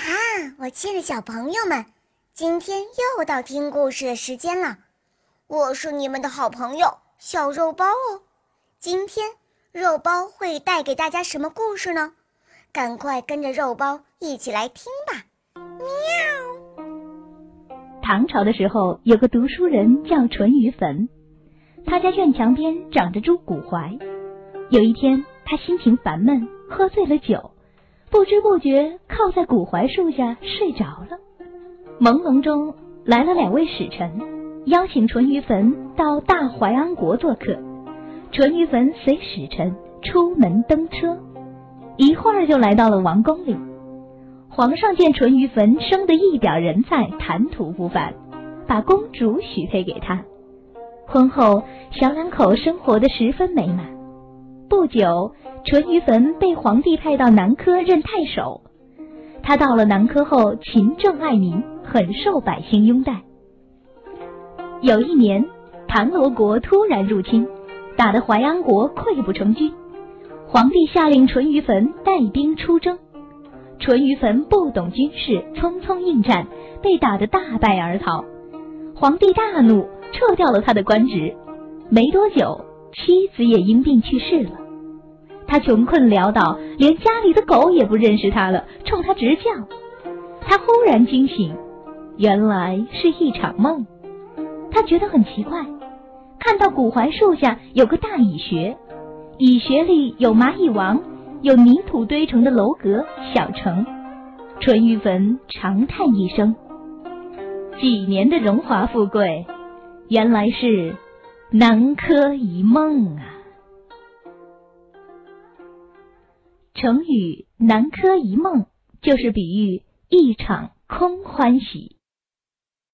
哈，我亲爱的小朋友们，今天又到听故事的时间了。我是你们的好朋友小肉包哦。今天肉包会带给大家什么故事呢？赶快跟着肉包一起来听吧。喵。唐朝的时候，有个读书人叫淳于棼，他家院墙边长着株古槐。有一天，他心情烦闷，喝醉了酒。不知不觉靠在古槐树下睡着了。朦胧中来了两位使臣，邀请淳于棼到大淮安国做客。淳于棼随使臣出门登车，一会儿就来到了王宫里。皇上见淳于棼生得一表人才，谈吐不凡，把公主许配给他。婚后，小两口生活的十分美满。不久。淳于棼被皇帝派到南柯任太守，他到了南柯后勤政爱民，很受百姓拥戴。有一年，唐罗国突然入侵，打得淮安国溃不成军。皇帝下令淳于棼带兵出征，淳于棼不懂军事，匆匆应战，被打得大败而逃。皇帝大怒，撤掉了他的官职。没多久，妻子也因病去世了。他穷困潦倒，连家里的狗也不认识他了，冲他直叫。他忽然惊醒，原来是一场梦。他觉得很奇怪，看到古槐树下有个大蚁穴，蚁穴里有蚂蚁王，有泥土堆成的楼阁小城。淳于棼长叹一声：“几年的荣华富贵，原来是南柯一梦啊。”成语“南柯一梦”就是比喻一场空欢喜。